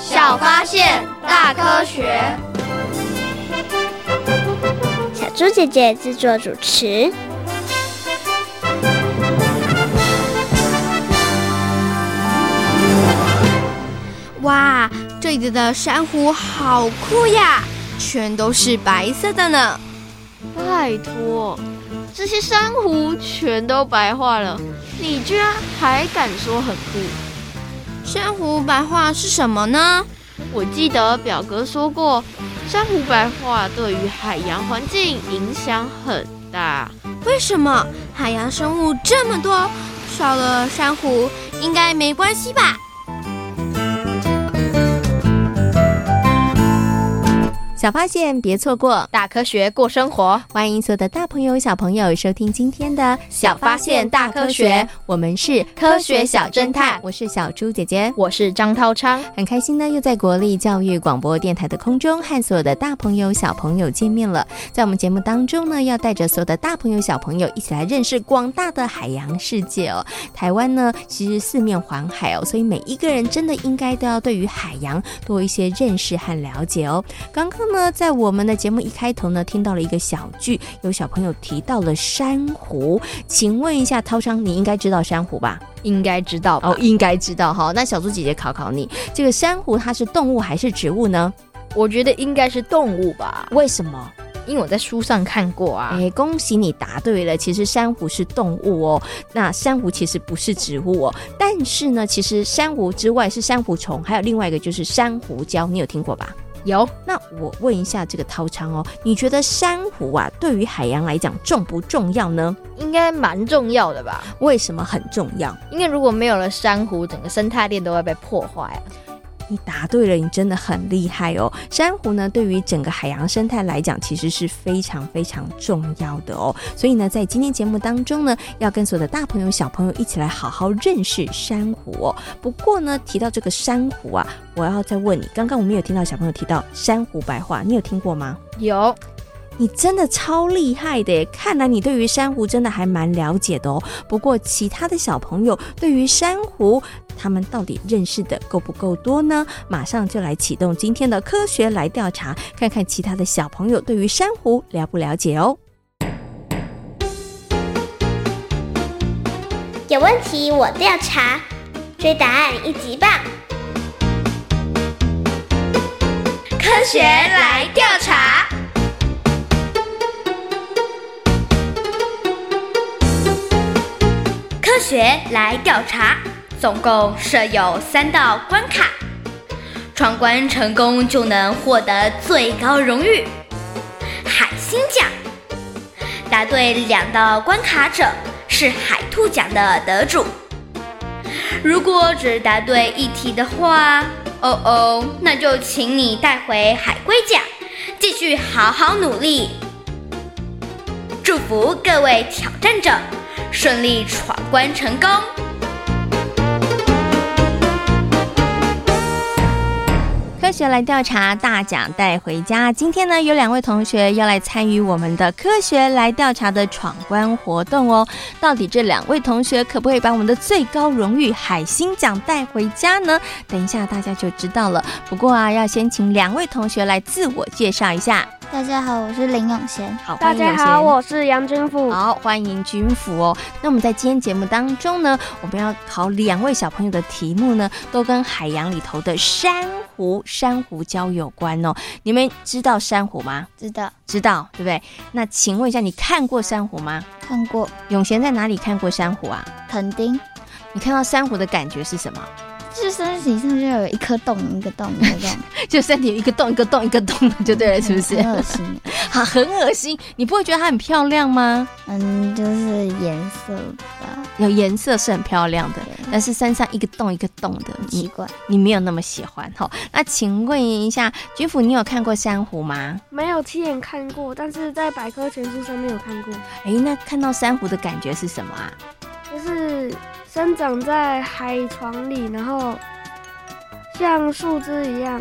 小发现，大科学。小猪姐姐制作主持。哇，这里的珊瑚好酷呀，全都是白色的呢。拜托，这些珊瑚全都白化了，你居然还敢说很酷？珊瑚白化是什么呢？我记得表哥说过，珊瑚白化对于海洋环境影响很大。为什么？海洋生物这么多，少了珊瑚应该没关系吧？小发现，别错过；大科学，过生活。欢迎所有的大朋友、小朋友收听今天的《小发现大科学》。我们是科学小侦探，我是小猪姐姐，我是张涛昌。很开心呢，又在国立教育广播电台的空中和所有的大朋友、小朋友见面了。在我们节目当中呢，要带着所有的大朋友、小朋友一起来认识广大的海洋世界哦。台湾呢，其实四面环海哦，所以每一个人真的应该都要对于海洋多一些认识和了解哦。刚刚。那在我们的节目一开头呢，听到了一个小句，有小朋友提到了珊瑚，请问一下涛昌，你应该知道珊瑚吧？应该知道哦，应该知道哈。那小猪姐姐考考你，这个珊瑚它是动物还是植物呢？我觉得应该是动物吧。为什么？因为我在书上看过啊。哎，恭喜你答对了，其实珊瑚是动物哦。那珊瑚其实不是植物哦，但是呢，其实珊瑚之外是珊瑚虫，还有另外一个就是珊瑚礁，你有听过吧？有，那我问一下这个涛昌哦，你觉得珊瑚啊，对于海洋来讲重不重要呢？应该蛮重要的吧？为什么很重要？因为如果没有了珊瑚，整个生态链都会被破坏。你答对了，你真的很厉害哦！珊瑚呢，对于整个海洋生态来讲，其实是非常非常重要的哦。所以呢，在今天节目当中呢，要跟所有的大朋友、小朋友一起来好好认识珊瑚。不过呢，提到这个珊瑚啊，我要再问你，刚刚我们有听到小朋友提到珊瑚白话，你有听过吗？有。你真的超厉害的，看来你对于珊瑚真的还蛮了解的哦。不过其他的小朋友对于珊瑚，他们到底认识的够不够多呢？马上就来启动今天的科学来调查，看看其他的小朋友对于珊瑚了不了解哦。有问题我调查，追答案一级棒。科学来调查。学来调查，总共设有三道关卡，闯关成功就能获得最高荣誉——海星奖。答对两道关卡者是海兔奖的得主。如果只答对一题的话，哦哦，那就请你带回海龟奖，继续好好努力。祝福各位挑战者。顺利闯关成功！科学来调查，大奖带回家。今天呢，有两位同学要来参与我们的科学来调查的闯关活动哦。到底这两位同学可不可以把我们的最高荣誉海星奖带回家呢？等一下大家就知道了。不过啊，要先请两位同学来自我介绍一下。大家好，我是林永贤。好，大家好，我是杨君福。好，欢迎君福哦。那我们在今天节目当中呢，我们要考两位小朋友的题目呢，都跟海洋里头的珊瑚、珊瑚礁有关哦。你们知道珊瑚吗？知道，知道，对不对？那请问一下，你看过珊瑚吗？看过。永贤在哪里看过珊瑚啊？垦丁。你看到珊瑚的感觉是什么？就身体上就有一颗洞，一个洞，一个洞，就身体有一个洞，一个洞，一个洞，就对了，是不是？很恶心，好，很恶心。你不会觉得它很漂亮吗？嗯，就是颜色吧。有颜色是很漂亮的。但是山上一个洞一个洞的，奇怪，你，没有那么喜欢哈。那请问一下，君府，你有看过珊瑚吗？没有亲眼看过，但是在百科全书上面有看过。哎，那看到珊瑚的感觉是什么啊？就是生长在海床里，然后像树枝一样。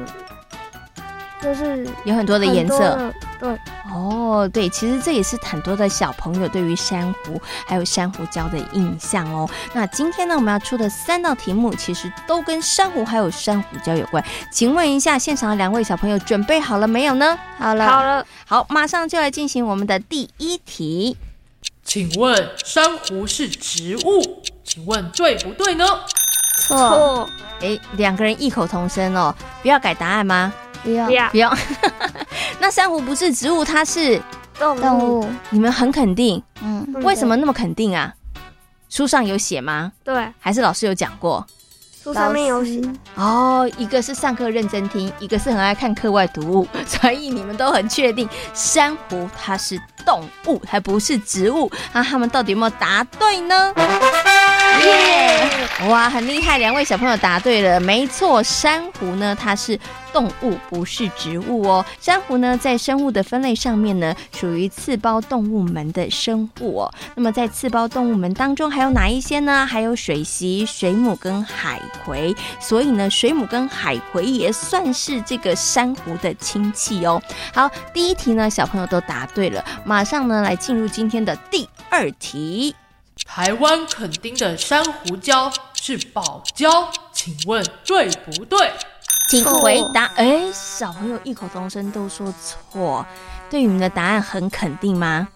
就是有很多的颜色，对，哦，对，其实这也是很多的小朋友对于珊瑚还有珊瑚礁的印象哦。那今天呢，我们要出的三道题目，其实都跟珊瑚还有珊瑚礁有关。请问一下，现场的两位小朋友准备好了没有呢？好了，好了，好，马上就来进行我们的第一题。请问珊瑚是植物？请问对不对呢？错。哎，两个人异口同声哦，不要改答案吗？不要不要，那珊瑚不是植物，它是动物。你们很肯定，嗯，为什么那么肯定啊？书上有写吗？对，还是老师有讲过？书上面有写。哦，一个是上课认真听，一个是很爱看课外读物，所以你们都很确定珊瑚它是动物，还不是植物。那他们到底有没有答对呢？耶、哇，很厉害，两位小朋友答对了，没错，珊瑚呢，它是动物，不是植物哦。珊瑚呢，在生物的分类上面呢，属于刺胞动物门的生物哦。那么在刺胞动物门当中，还有哪一些呢？还有水螅、水母跟海葵。所以呢，水母跟海葵也算是这个珊瑚的亲戚哦。好，第一题呢，小朋友都答对了，马上呢，来进入今天的第二题。台湾垦丁的珊瑚礁是宝礁，请问对不对？请回答。哎，小朋友异口同声都说错，对你们的答案很肯定吗？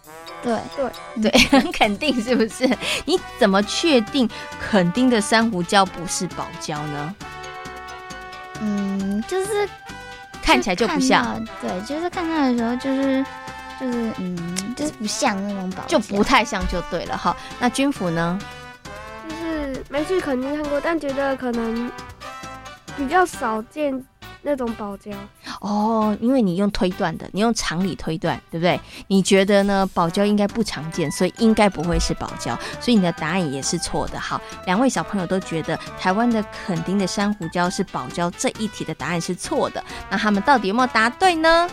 对对对，很 肯定是不是？你怎么确定垦丁的珊瑚礁不是宝礁呢？嗯，就是看起来就不像。对，就是看到的时候就是。就是嗯，就是不像那种宝，就不太像就对了哈。那军服呢？就是没去肯定看过，但觉得可能比较少见那种宝胶。哦，因为你用推断的，你用常理推断，对不对？你觉得呢？宝胶应该不常见，所以应该不会是宝胶，所以你的答案也是错的。好，两位小朋友都觉得台湾的垦丁的珊瑚礁是宝胶，这一题的答案是错的。那他们到底有没有答对呢？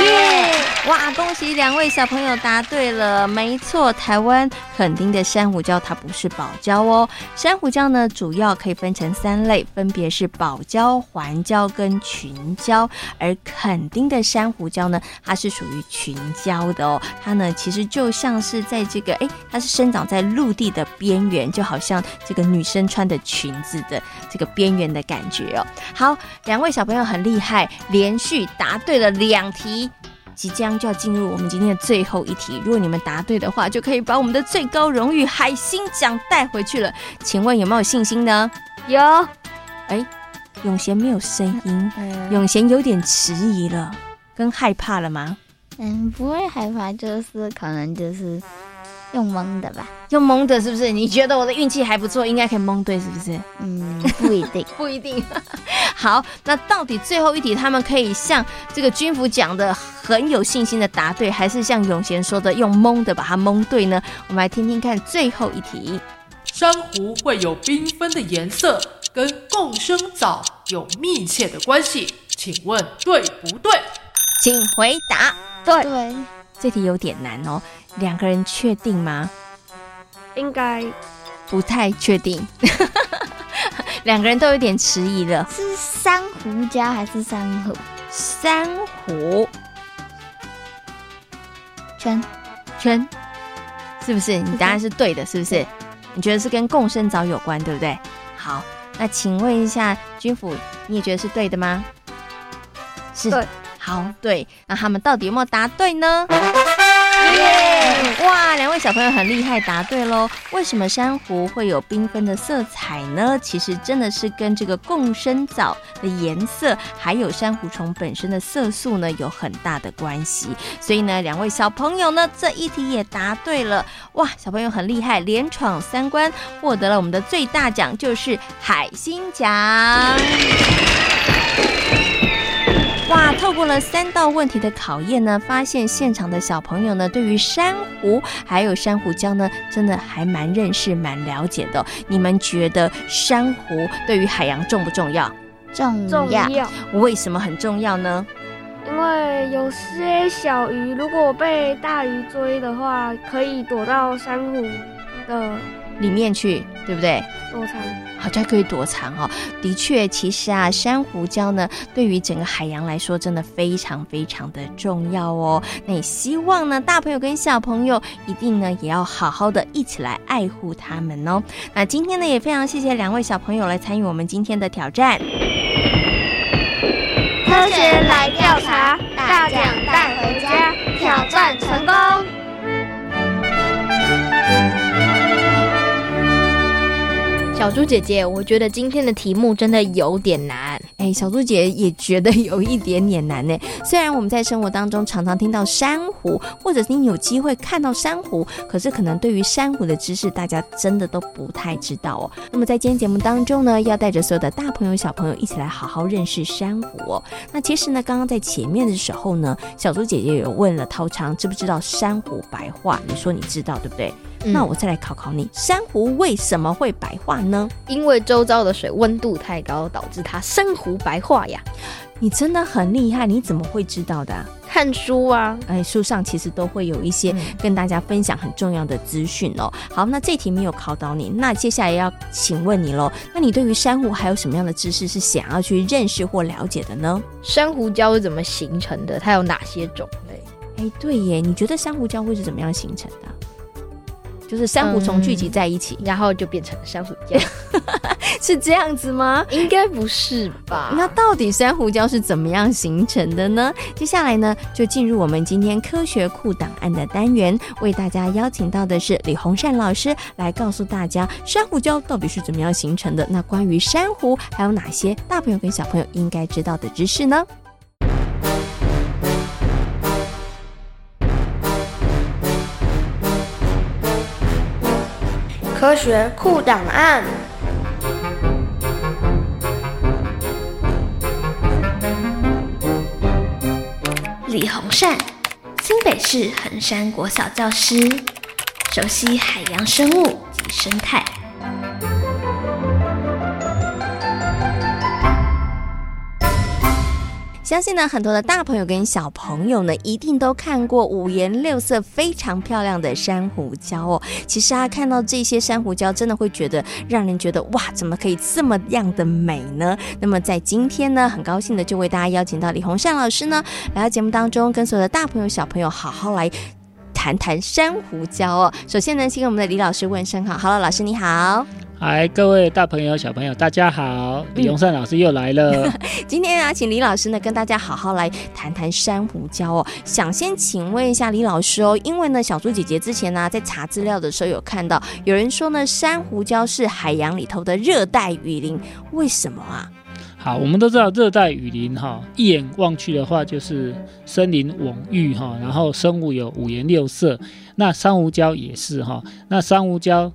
耶、哇，恭喜两位小朋友答对了，没错，台湾垦丁的珊瑚礁它不是宝礁哦。珊瑚礁呢，主要可以分成三类，分别是宝礁、环礁跟群礁。而垦丁的珊瑚礁呢，它是属于群礁的哦。它呢，其实就像是在这个，哎，它是生长在陆地的边缘，就好像这个女生穿的裙子的这个边缘的感觉哦。好，两位小朋友很厉害，连续答对了两题。即将就要进入我们今天的最后一题，如果你们答对的话，就可以把我们的最高荣誉海星奖带回去了。请问有没有信心呢？有。哎，永贤没有声音，永贤有点迟疑了，跟害怕了吗？嗯，不会害怕，就是可能就是。用蒙的吧，用蒙的，是不是？你觉得我的运气还不错，应该可以蒙对，是不是？嗯，不一定，不一定。好，那到底最后一题，他们可以像这个军服讲的很有信心的答对，还是像永贤说的用蒙的把它蒙对呢？我们来听听看最后一题。珊瑚会有缤纷的颜色，跟共生藻有密切的关系，请问对不对？请回答。对。对。这题有点难哦。两个人确定吗？应该不太确定，两个人都有点迟疑了。是珊瑚礁还是珊瑚？珊瑚圈圈，是不是？你答案是对的，是不是？你觉得是跟共生藻有关，对不对？好，那请问一下君府，你也觉得是对的吗？是。对。好，对。那他们到底有没有答对呢？耶！哇，两位小朋友很厉害，答对喽。为什么珊瑚会有缤纷的色彩呢？其实真的是跟这个共生藻的颜色，还有珊瑚虫本身的色素呢，有很大的关系。所以呢，两位小朋友呢，这一题也答对了。哇，小朋友很厉害，连闯三关，获得了我们的最大奖，就是海星奖。哇，透过了。三道问题的考验呢，发现现场的小朋友呢，对于珊瑚还有珊瑚礁呢，真的还蛮认识、蛮了解的。你们觉得珊瑚对于海洋重不重要？重重要。为什么很重要呢？因为有些小鱼如果被大鱼追的话，可以躲到珊瑚的里面去，对不对？躲藏，好像可以躲藏哦。的确，其实啊，珊瑚礁呢，对于整个海洋来说，真的非常非常的重要哦。那也希望呢，大朋友跟小朋友一定呢，也要好好的一起来爱护它们哦。那今天呢，也非常谢谢两位小朋友来参与我们今天的挑战。科学来调查，大奖带回家，挑战成功。小猪姐姐，我觉得今天的题目真的有点难。哎，小猪姐也觉得有一点点难呢。虽然我们在生活当中常常听到珊瑚，或者是你有机会看到珊瑚，可是可能对于珊瑚的知识，大家真的都不太知道哦。那么在今天节目当中呢，要带着所有的大朋友小朋友一起来好好认识珊瑚哦。那其实呢，刚刚在前面的时候呢，小猪姐姐有问了涛昌，知不知道珊瑚白化？你说你知道对不对？嗯、那我再来考考你，珊瑚为什么会白化呢？因为周遭的水温度太高，导致它珊瑚白化呀。你真的很厉害，你怎么会知道的？看书啊，哎，书上其实都会有一些跟大家分享很重要的资讯哦。好，那这题没有考到你，那接下来要请问你喽。那你对于珊瑚还有什么样的知识是想要去认识或了解的呢？珊瑚礁是怎么形成的？它有哪些种类？哎，对耶，你觉得珊瑚礁会是怎么样形成的？就是珊瑚虫聚集在一起，嗯，然后就变成了珊瑚礁，是这样子吗？应该不是吧？那到底珊瑚礁是怎么样形成的呢？接下来呢，就进入我们今天科学库档案的单元，为大家邀请到的是李洪善老师来告诉大家珊瑚礁到底是怎么样形成的。那关于珊瑚，还有哪些大朋友跟小朋友应该知道的知识呢？科学库档案。李洪善，新北市衡山国小教师，熟悉海洋生物及生态。相信呢，很多的大朋友跟小朋友呢，一定都看过五颜六色、非常漂亮的珊瑚礁哦。其实啊，看到这些珊瑚礁，真的会觉得让人觉得哇，怎么可以这么样的美呢？那么在今天呢，很高兴的就为大家邀请到李洪善老师呢，来到节目当中，跟所有的大朋友小朋友好好来谈谈珊瑚礁哦。首先呢，先跟我们的李老师问声好，Hello，老师你好。嗨，各位大朋友、小朋友，大家好！李荣善老师又来了。嗯、今天啊，请李老师呢跟大家好好来谈谈珊瑚礁哦。想先请问一下李老师哦，因为呢，小猪姐姐之前呢、啊、在查资料的时候有看到有人说呢，珊瑚礁是海洋里头的热带雨林，为什么啊？好，我们都知道热带雨林哈，一眼望去的话就是森林蓊郁哈，然后生物有五颜六色，那珊瑚礁也是哈，那珊瑚礁。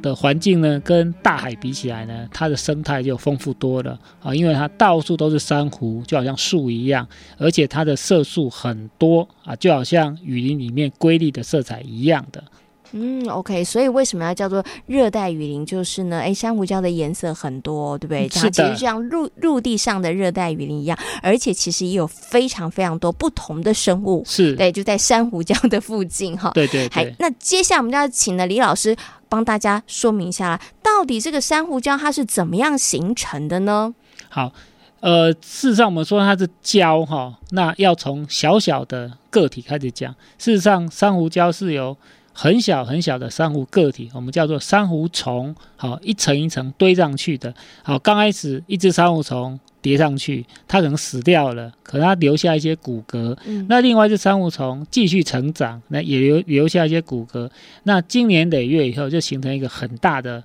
的环境呢，跟大海比起来呢，它的生态就丰富多了啊，因为它到处都是珊瑚，就好像树一样，而且它的色素很多啊，就好像雨林里面瑰丽的色彩一样的。嗯，OK，所以为什么要叫做热带雨林？就是呢，哎，珊瑚礁的颜色很多，对不对？它其实像陆陆地上的热带雨林一样，而且其实也有非常非常多不同的生物，是对，就在珊瑚礁的附近哈。对对对。还那接下来我们就要请了李老师帮大家说明一下啦，到底这个珊瑚礁它是怎么样形成的呢？好，呃，事实上我们说它是礁哈，那要从小小的个体开始讲。事实上，珊瑚礁是由很小很小的珊瑚个体，我们叫做珊瑚虫，好，一层一层堆上去的。好，刚开始一只珊瑚虫叠上去，它可能死掉了，可能它留下一些骨骼。嗯、那另外一只珊瑚虫继续成长，那也留留下一些骨骼。那经年累月以后，就形成一个很大的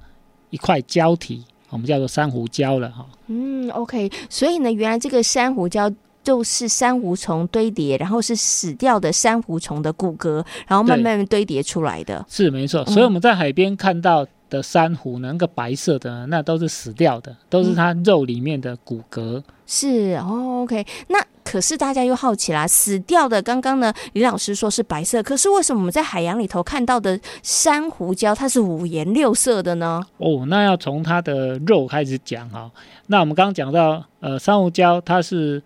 一块胶体，我们叫做珊瑚礁了。哈，嗯，OK，所以呢，原来这个珊瑚礁。就是珊瑚虫堆叠，然后是死掉的珊瑚虫的骨骼，然后慢慢堆叠出来的。是没错，所以我们在海边看到的珊瑚呢，那个白色的那都是死掉的，都是它肉里面的骨骼。是哦，OK，那。可是大家又好奇啦，死掉的刚刚呢，李老师说是白色，可是为什么我们在海洋里头看到的珊瑚礁它是五颜六色的呢？哦，那要从它的肉开始讲哈。那我们刚刚讲到，呃，珊瑚礁它是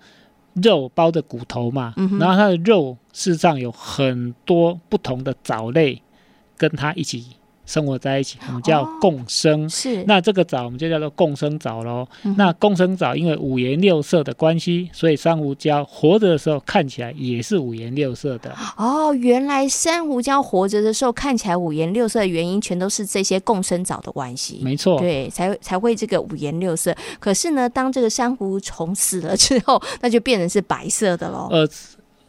肉包的骨头嘛，嗯、然后它的肉事实上有很多不同的藻类跟它一起。生活在一起，我们叫共生。哦、是，那这个藻我们就叫做共生藻喽。嗯、那共生藻因为五颜六色的关系，所以珊瑚礁活着的时候看起来也是五颜六色的。哦，原来珊瑚礁活着的时候看起来五颜六色的原因，全都是这些共生藻的关系。没错，对，才才会这个五颜六色。可是呢，当这个珊瑚虫死了之后，那就变成是白色的喽。呃。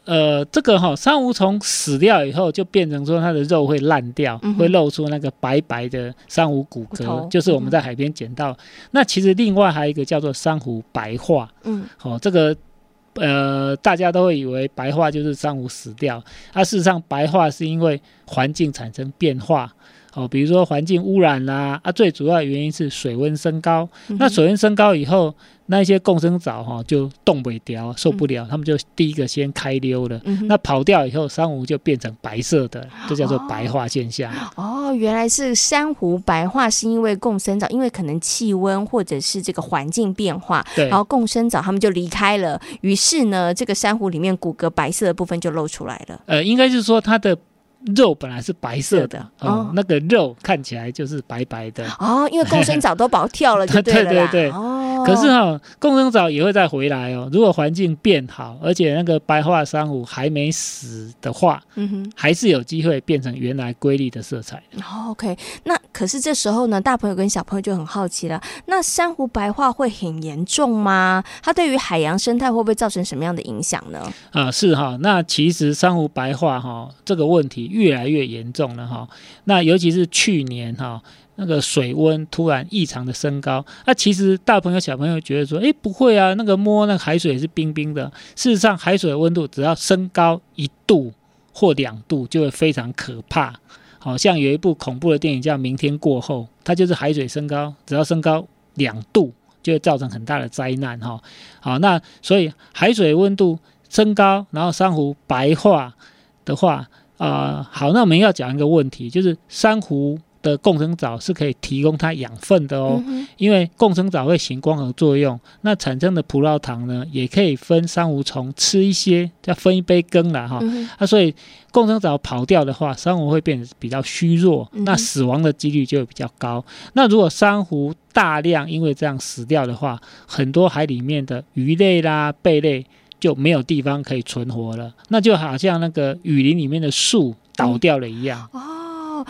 呃，这个哈、哦，珊瑚虫死掉以后，就变成说它的肉会烂掉，嗯、会露出那个白白的珊瑚骨骼，就是我们在海边捡到、嗯。那其实另外还有一个叫做珊瑚白化，嗯，好、哦，这个呃，大家都会以为白化就是珊瑚死掉，它、啊、事实上白化是因为环境产生变化。哦，比如说环境污染啦、啊，啊，最主要的原因是水温升高、嗯。那水温升高以后，那些共生藻哈就冻不掉，受不了、嗯，他们就第一个先开溜了、嗯。那跑掉以后，珊瑚就变成白色的，这叫做白化现象。哦，哦原来是珊瑚白化是因为共生藻，因为可能气温或者是这个环境变化，然后共生藻他们就离开了，于是呢，这个珊瑚里面骨骼白色的部分就露出来了。呃，应该是说它的。肉本来是白色的，哦、嗯，那个肉看起来就是白白的。哦，因为共 生藻都跑跳了就对了，对对对，哦，可是哈、哦，共生藻也会再回来哦。如果环境变好，而且那个白化珊瑚还没死的话，嗯哼，还是有机会变成原来瑰丽的色彩的。哦，OK，那可是这时候呢，大朋友跟小朋友就很好奇了，那珊瑚白化会很严重吗？它对于海洋生态会不会造成什么样的影响呢？啊，是哈，那其实珊瑚白化哈这个问题。越来越严重了哈，那尤其是去年哈，那个水温突然异常的升高，那其实大朋友小朋友觉得说，诶，不会啊，那个摸那个海水是冰冰的。事实上，海水的温度只要升高一度或两度，就会非常可怕。好像有一部恐怖的电影叫《明天过后》，它就是海水升高，只要升高两度，就会造成很大的灾难哈。好，那所以海水温度升高，然后珊瑚白化的话。啊、好，那我们要讲一个问题，就是珊瑚的共生藻是可以提供它养分的哦、嗯，因为共生藻会行光合作用，那产生的葡萄糖呢，也可以分珊瑚虫吃一些，再分一杯羹了哈。那、嗯啊、所以共生藻跑掉的话，珊瑚会变得比较虚弱，那死亡的几率就会比较高。嗯、那如果珊瑚大量因为这样死掉的话，很多海里面的鱼类啦、贝类。就没有地方可以存活了，那就好像那个雨林里面的树倒掉了一样。嗯、哦。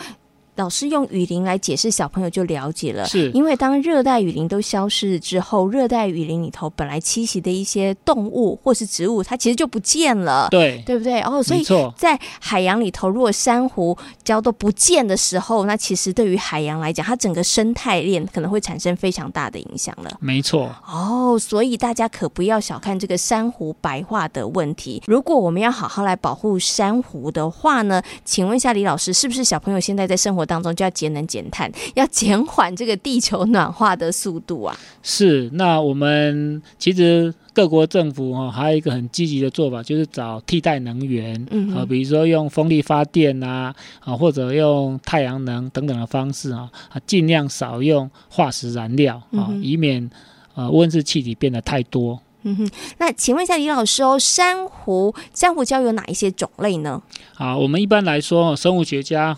老师用雨林来解释，小朋友就了解了。是，因为当热带雨林都消失之后，热带雨林里头本来栖息的一些动物或是植物，它其实就不见了。对，对不对？哦，所以在海洋里头，如果珊瑚礁都不见的时候，那其实对于海洋来讲，它整个生态链可能会产生非常大的影响了。没错。哦，所以大家可不要小看这个珊瑚白化的问题。如果我们要好好来保护珊瑚的话呢，请问一下李老师，是不是小朋友现在在生活当中就要节能减碳，要减缓这个地球暖化的速度啊！是，那我们其实各国政府哈、哦，还有一个很积极的做法，就是找替代能源，嗯，啊，比如说用风力发电啊，啊，或者用太阳能等等的方式啊，啊，尽量少用化石燃料啊，嗯、以免呃温室气体变得太多。嗯哼，那请问一下李老师哦，珊瑚珊瑚礁有哪一些种类呢？啊，我们一般来说，生物学家。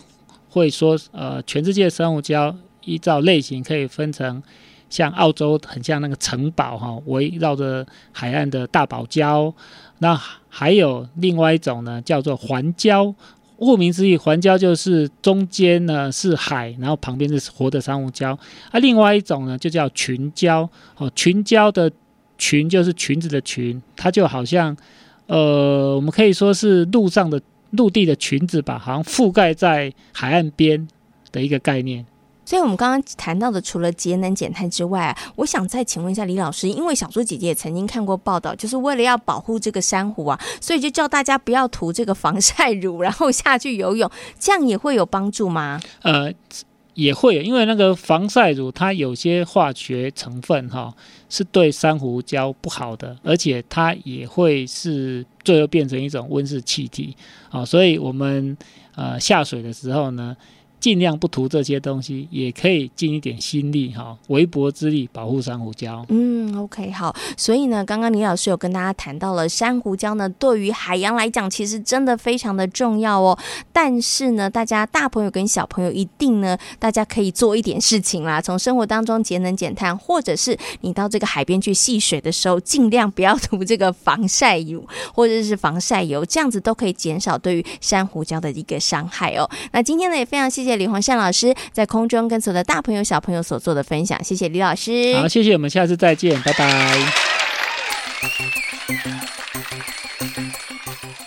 会说，呃，全世界珊瑚礁依照类型可以分成，像澳洲很像那个城堡哈，围绕着海岸的大堡礁。那还有另外一种呢，叫做环礁。顾名思义，环礁就是中间呢是海，然后旁边是活的珊瑚礁。啊，另外一种呢就叫群礁。哦，群礁的群就是裙子的群，它就好像，呃，我们可以说是陆上的。陆地的裙子吧，好像覆盖在海岸边的一个概念。所以，我们刚刚谈到的，除了节能减碳之外，我想再请问一下李老师，因为小猪姐姐也曾经看过报道，就是为了要保护这个珊瑚啊，所以就叫大家不要涂这个防晒乳，然后下去游泳，这样也会有帮助吗？呃，也会，因为那个防晒乳它有些化学成分哈，是对珊瑚礁不好的，而且它也会是最后变成一种温室气体啊，所以我们呃下水的时候呢。尽量不涂这些东西，也可以尽一点心力哈，微薄之力保护珊瑚礁。嗯，OK，好。所以呢，刚刚李老师有跟大家谈到了珊瑚礁呢，对于海洋来讲，其实真的非常的重要哦。但是呢，大家大朋友跟小朋友一定呢，大家可以做一点事情啦，从生活当中节能减碳，或者是你到这个海边去戏水的时候，尽量不要涂这个防晒乳或者是防晒油，这样子都可以减少对于珊瑚礁的一个伤害哦。那今天呢，也非常谢谢。李洪善老师在空中跟所有的大朋友、小朋友所做的分享，谢谢李老师。好，谢谢，我们下次再见，拜拜。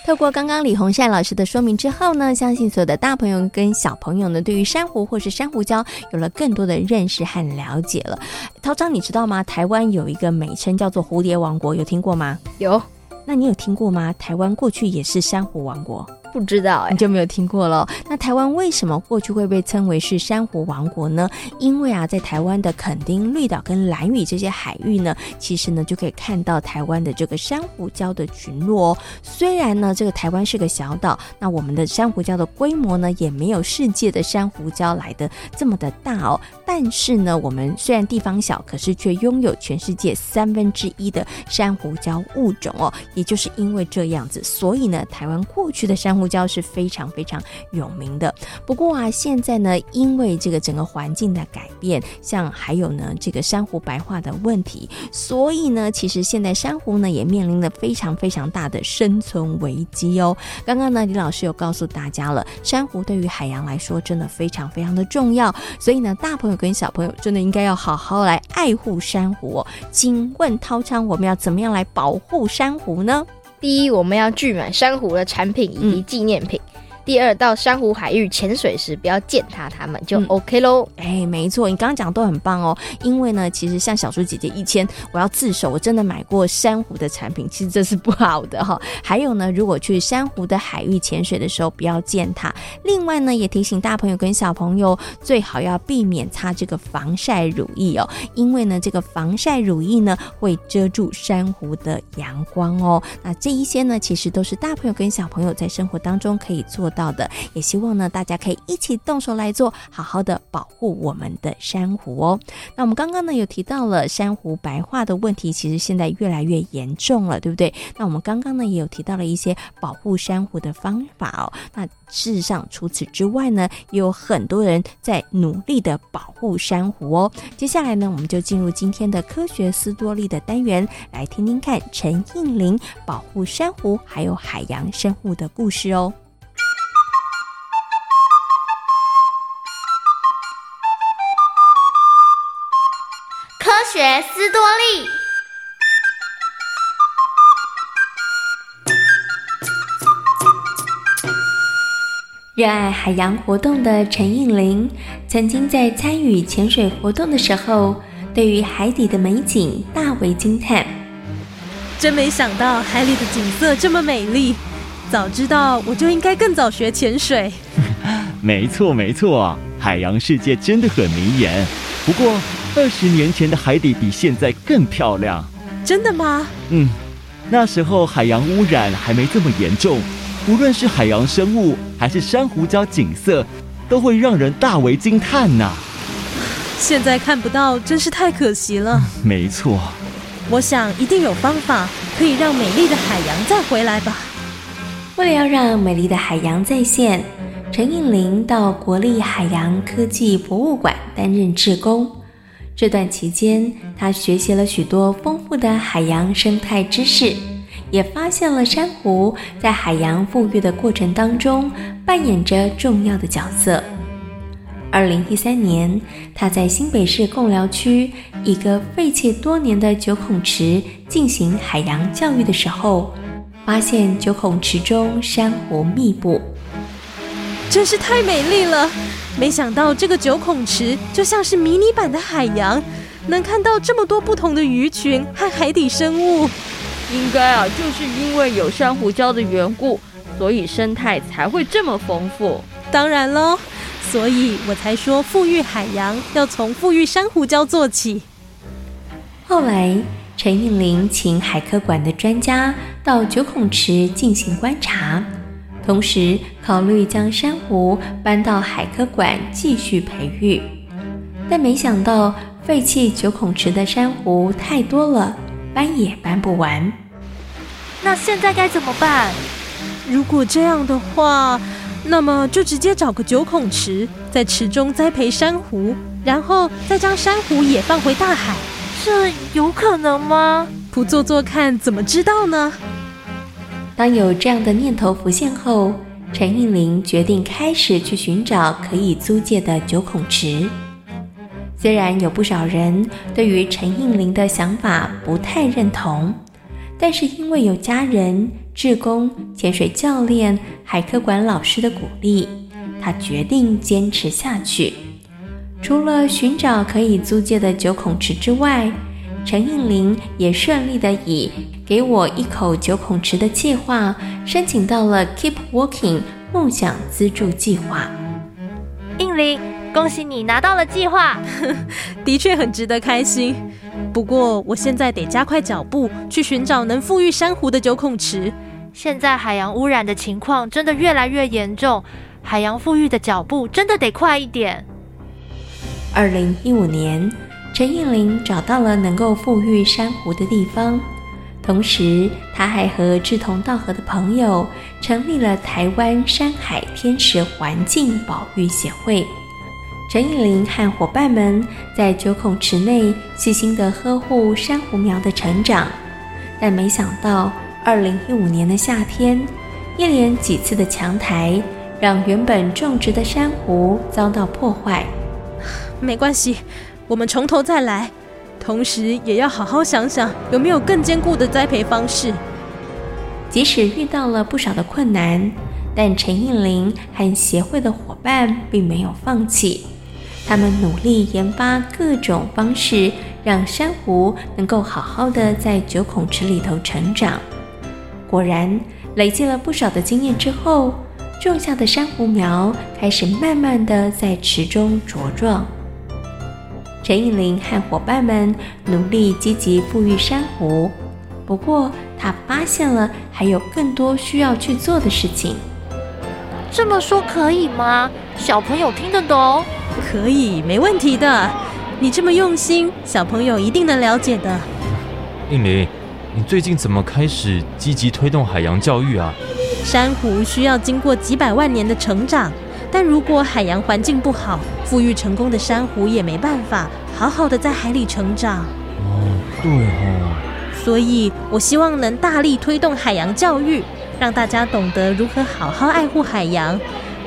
透过刚刚李洪善老师的说明之后呢，相信所有的大朋友跟小朋友呢，对于珊瑚或是珊瑚礁有了更多的认识和了解了。涛章，你知道吗？台湾有一个美称叫做蝴蝶王国，有听过吗？有。那你有听过吗？台湾过去也是珊瑚王国。不知道哎、你就没有听过了。那台湾为什么过去会被称为是珊瑚王国呢？因为啊，在台湾的垦丁绿岛跟蓝屿这些海域呢，其实呢就可以看到台湾的这个珊瑚礁的群落哦。虽然呢，这个台湾是个小岛，那我们的珊瑚礁的规模呢，也没有世界的珊瑚礁来得这么的大哦。但是呢，我们虽然地方小，可是却拥有全世界三分之一的珊瑚礁物种哦。也就是因为这样子，所以呢，台湾过去的珊瑚礁是非常非常有名的。不过啊，现在呢，因为这个整个环境的改变，像还有呢这个珊瑚白化的问题，所以呢，其实现在珊瑚呢也面临了非常非常大的生存危机哦。刚刚呢，李老师有告诉大家了，珊瑚对于海洋来说真的非常非常的重要，所以呢，大朋友跟小朋友真的应该要好好来爱护珊瑚哦。请问涛昌，我们要怎么样来保护珊瑚呢？第一，我们要拒买珊瑚的产品以及纪念品。嗯第二，到珊瑚海域潜水时，不要践踏它们，就 OK 喽。哎、嗯，没错，你刚刚讲都很棒哦。因为呢，其实像小猪姐姐以前，我要自首，我真的买过珊瑚的产品，其实这是不好的哈。还有呢，如果去珊瑚的海域潜水的时候，不要践踏。另外呢，也提醒大朋友跟小朋友，最好要避免擦这个防晒乳液哦，因为呢，这个防晒乳液呢会遮住珊瑚的阳光哦。那这一些呢，其实都是大朋友跟小朋友在生活当中可以做到的，也希望呢，大家可以一起动手来做，好好的保护我们的珊瑚哦。那我们刚刚呢有提到了珊瑚白化的问题，其实现在越来越严重了，对不对？那我们刚刚呢也有提到了一些保护珊瑚的方法哦。那事实上，除此之外呢，也有很多人在努力的保护珊瑚哦。接下来呢，我们就进入今天的科学斯多利的单元，来听听看陈应玲保护珊瑚还有海洋生物的故事哦。学斯多利，热爱海洋活动的陈映玲，曾经在参与潜水活动的时候，对于海底的美景大为惊叹。真没想到海里的景色这么美丽，早知道我就应该更早学潜水。没错没错，海洋世界真的很迷人。不过。二十年前的海底比现在更漂亮，真的吗？嗯，那时候海洋污染还没这么严重，无论是海洋生物还是珊瑚礁景色，都会让人大为惊叹呐。现在看不到，真是太可惜了。嗯，没错，我想一定有方法可以让美丽的海洋再回来吧。为了要让美丽的海洋再现，陈映玲到国立海洋科技博物馆担任志工。这段期间，他学习了许多丰富的海洋生态知识，也发现了珊瑚在海洋复育的过程当中扮演着重要的角色。二零一三年，他在新北市贡寮区一个废弃多年的九孔池进行海洋教育的时候，发现九孔池中珊瑚密布，真是太美丽了。没想到这个九孔池就像是迷你版的海洋，能看到这么多不同的鱼群和海底生物。应该啊，就是因为有珊瑚礁的缘故，所以生态才会这么丰富。当然喽，所以我才说富裕海洋要从富裕珊瑚礁做起。后来，陈映玲请海科馆的专家到九孔池进行观察，同时考虑将珊瑚搬到海科馆继续培育，但没想到废弃九孔池的珊瑚太多了，搬也搬不完。那现在该怎么办？如果这样的话，那么就直接找个九孔池，在池中栽培珊瑚，然后再将珊瑚也放回大海。这有可能吗？不做做看，怎么知道呢？当有这样的念头浮现后，陈应林决定开始去寻找可以租借的九孔池。虽然有不少人对于陈应林的想法不太认同。但是因为有家人、志工、潜水教练、海科馆老师的鼓励，他决定坚持下去。除了寻找可以租借的九孔池之外，陈应林也顺利的以“给我一口九孔池”的计划申请到了 Keep Working 梦想资助计划。应林，恭喜你拿到了计划，的确很值得开心。不过，我现在得加快脚步，去寻找能富裕珊瑚的九孔池。现在海洋污染的情况真的越来越严重，海洋富裕的脚步真的得快一点。二零一五年，陈映玲找到了能够复育珊瑚的地方，同时，她还和志同道合的朋友成立了台湾山海天使环境保育协会。陈映玲和伙伴们在九孔池内细心地呵护珊瑚苗的成长，但没想到，二零一五年的夏天，一连几次的强台让原本种植的珊瑚遭到破坏。没关系，我们从头再来，同时也要好好想想有没有更坚固的栽培方式。即使遇到了不少的困难，但陈映玲和协会的伙伴并没有放弃。他们努力研发各种方式，让珊瑚能够好好的在九孔池里头成长。果然，累积了不少的经验之后，种下的珊瑚苗开始慢慢的在池中茁壮。陈映玲和伙伴们努力积极复育珊瑚，不过他发现了还有更多需要去做的事情。这么说可以吗？小朋友听得懂？可以，没问题的。你这么用心，小朋友一定能了解的。映玲，你最近怎么开始积极推动海洋教育啊？珊瑚需要经过几百万年的成长，但如果海洋环境不好，富裕成功的珊瑚也没办法好好的在海里成长。哦，对哦。所以我希望能大力推动海洋教育，让大家懂得如何好好爱护海洋。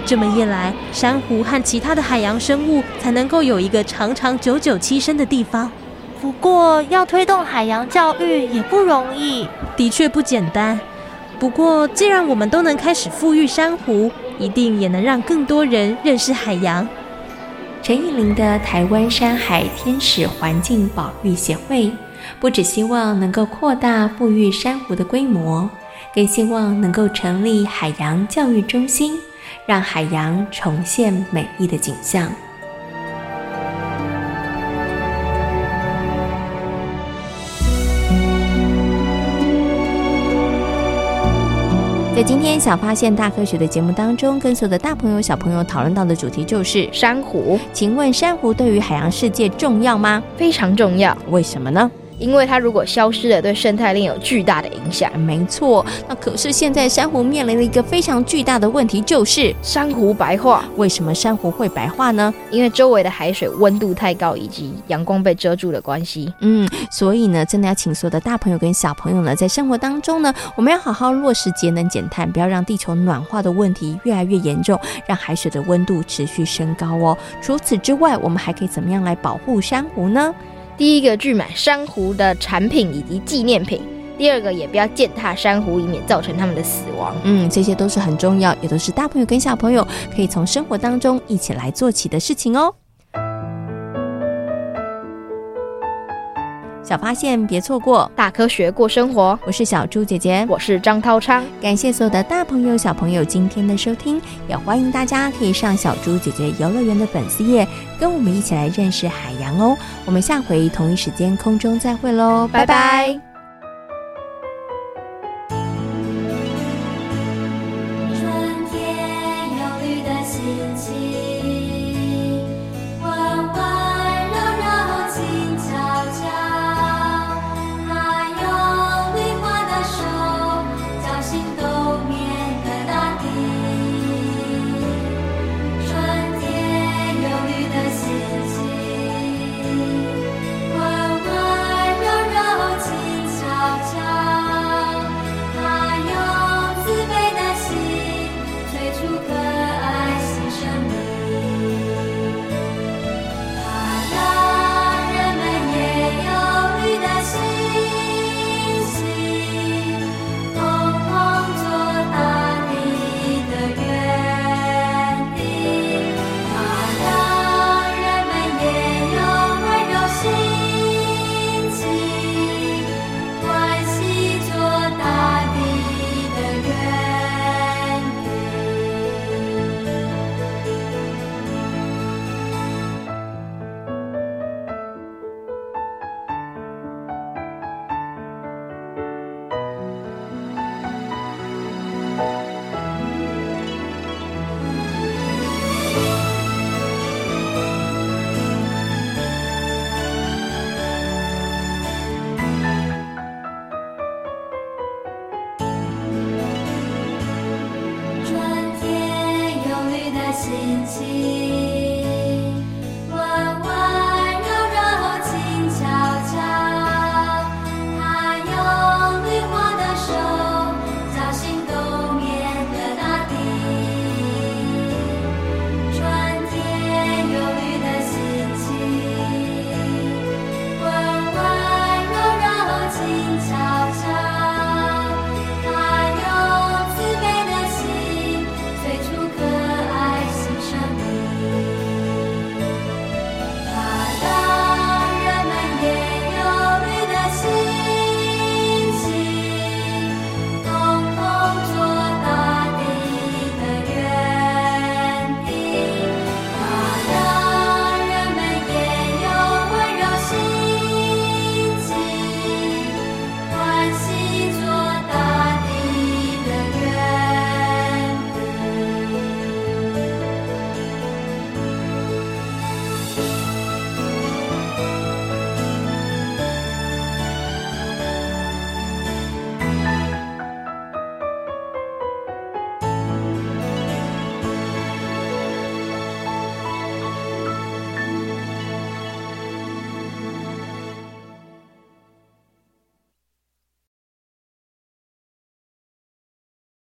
这么一来，珊瑚和其他的海洋生物才能够有一个长长久久栖身的地方。不过，要推动海洋教育也不容易，的确不简单。不过，既然我们都能开始富裕珊瑚，一定也能让更多人认识海洋。陈映玲的台湾山海天使环境保育协会，不只希望能够扩大复育珊瑚的规模，更希望能够成立海洋教育中心。让海洋重现美丽的景象。在今天小发现大科学的节目当中，跟所有的大朋友小朋友讨论到的主题就是珊瑚。请问珊瑚对于海洋世界重要吗？非常重要。为什么呢？因为它如果消失了，对生态链有巨大的影响。没错，那可是现在珊瑚面临了一个非常巨大的问题，就是珊瑚白化。为什么珊瑚会白化呢？因为周围的海水温度太高，以及阳光被遮住的关系。嗯，所以呢，真的要请所有的大朋友跟小朋友呢，在生活当中呢，我们要好好落实节能减碳，不要让地球暖化的问题越来越严重，让海水的温度持续升高哦。除此之外，我们还可以怎么样来保护珊瑚呢？第一个，拒买珊瑚的产品以及纪念品；第二个，也不要践踏珊瑚，以免造成他们的死亡。嗯，这些都是很重要，也都是大朋友跟小朋友可以从生活当中一起来做起的事情哦。小发现别错过，大科学过生活。我是小猪姐姐，我是张涛昌。感谢所有的大朋友、小朋友今天的收听，也欢迎大家可以上小猪姐姐游乐园的粉丝页，跟我们一起来认识海洋哦。我们下回同一时间空中再会喽，拜拜。拜拜。心情。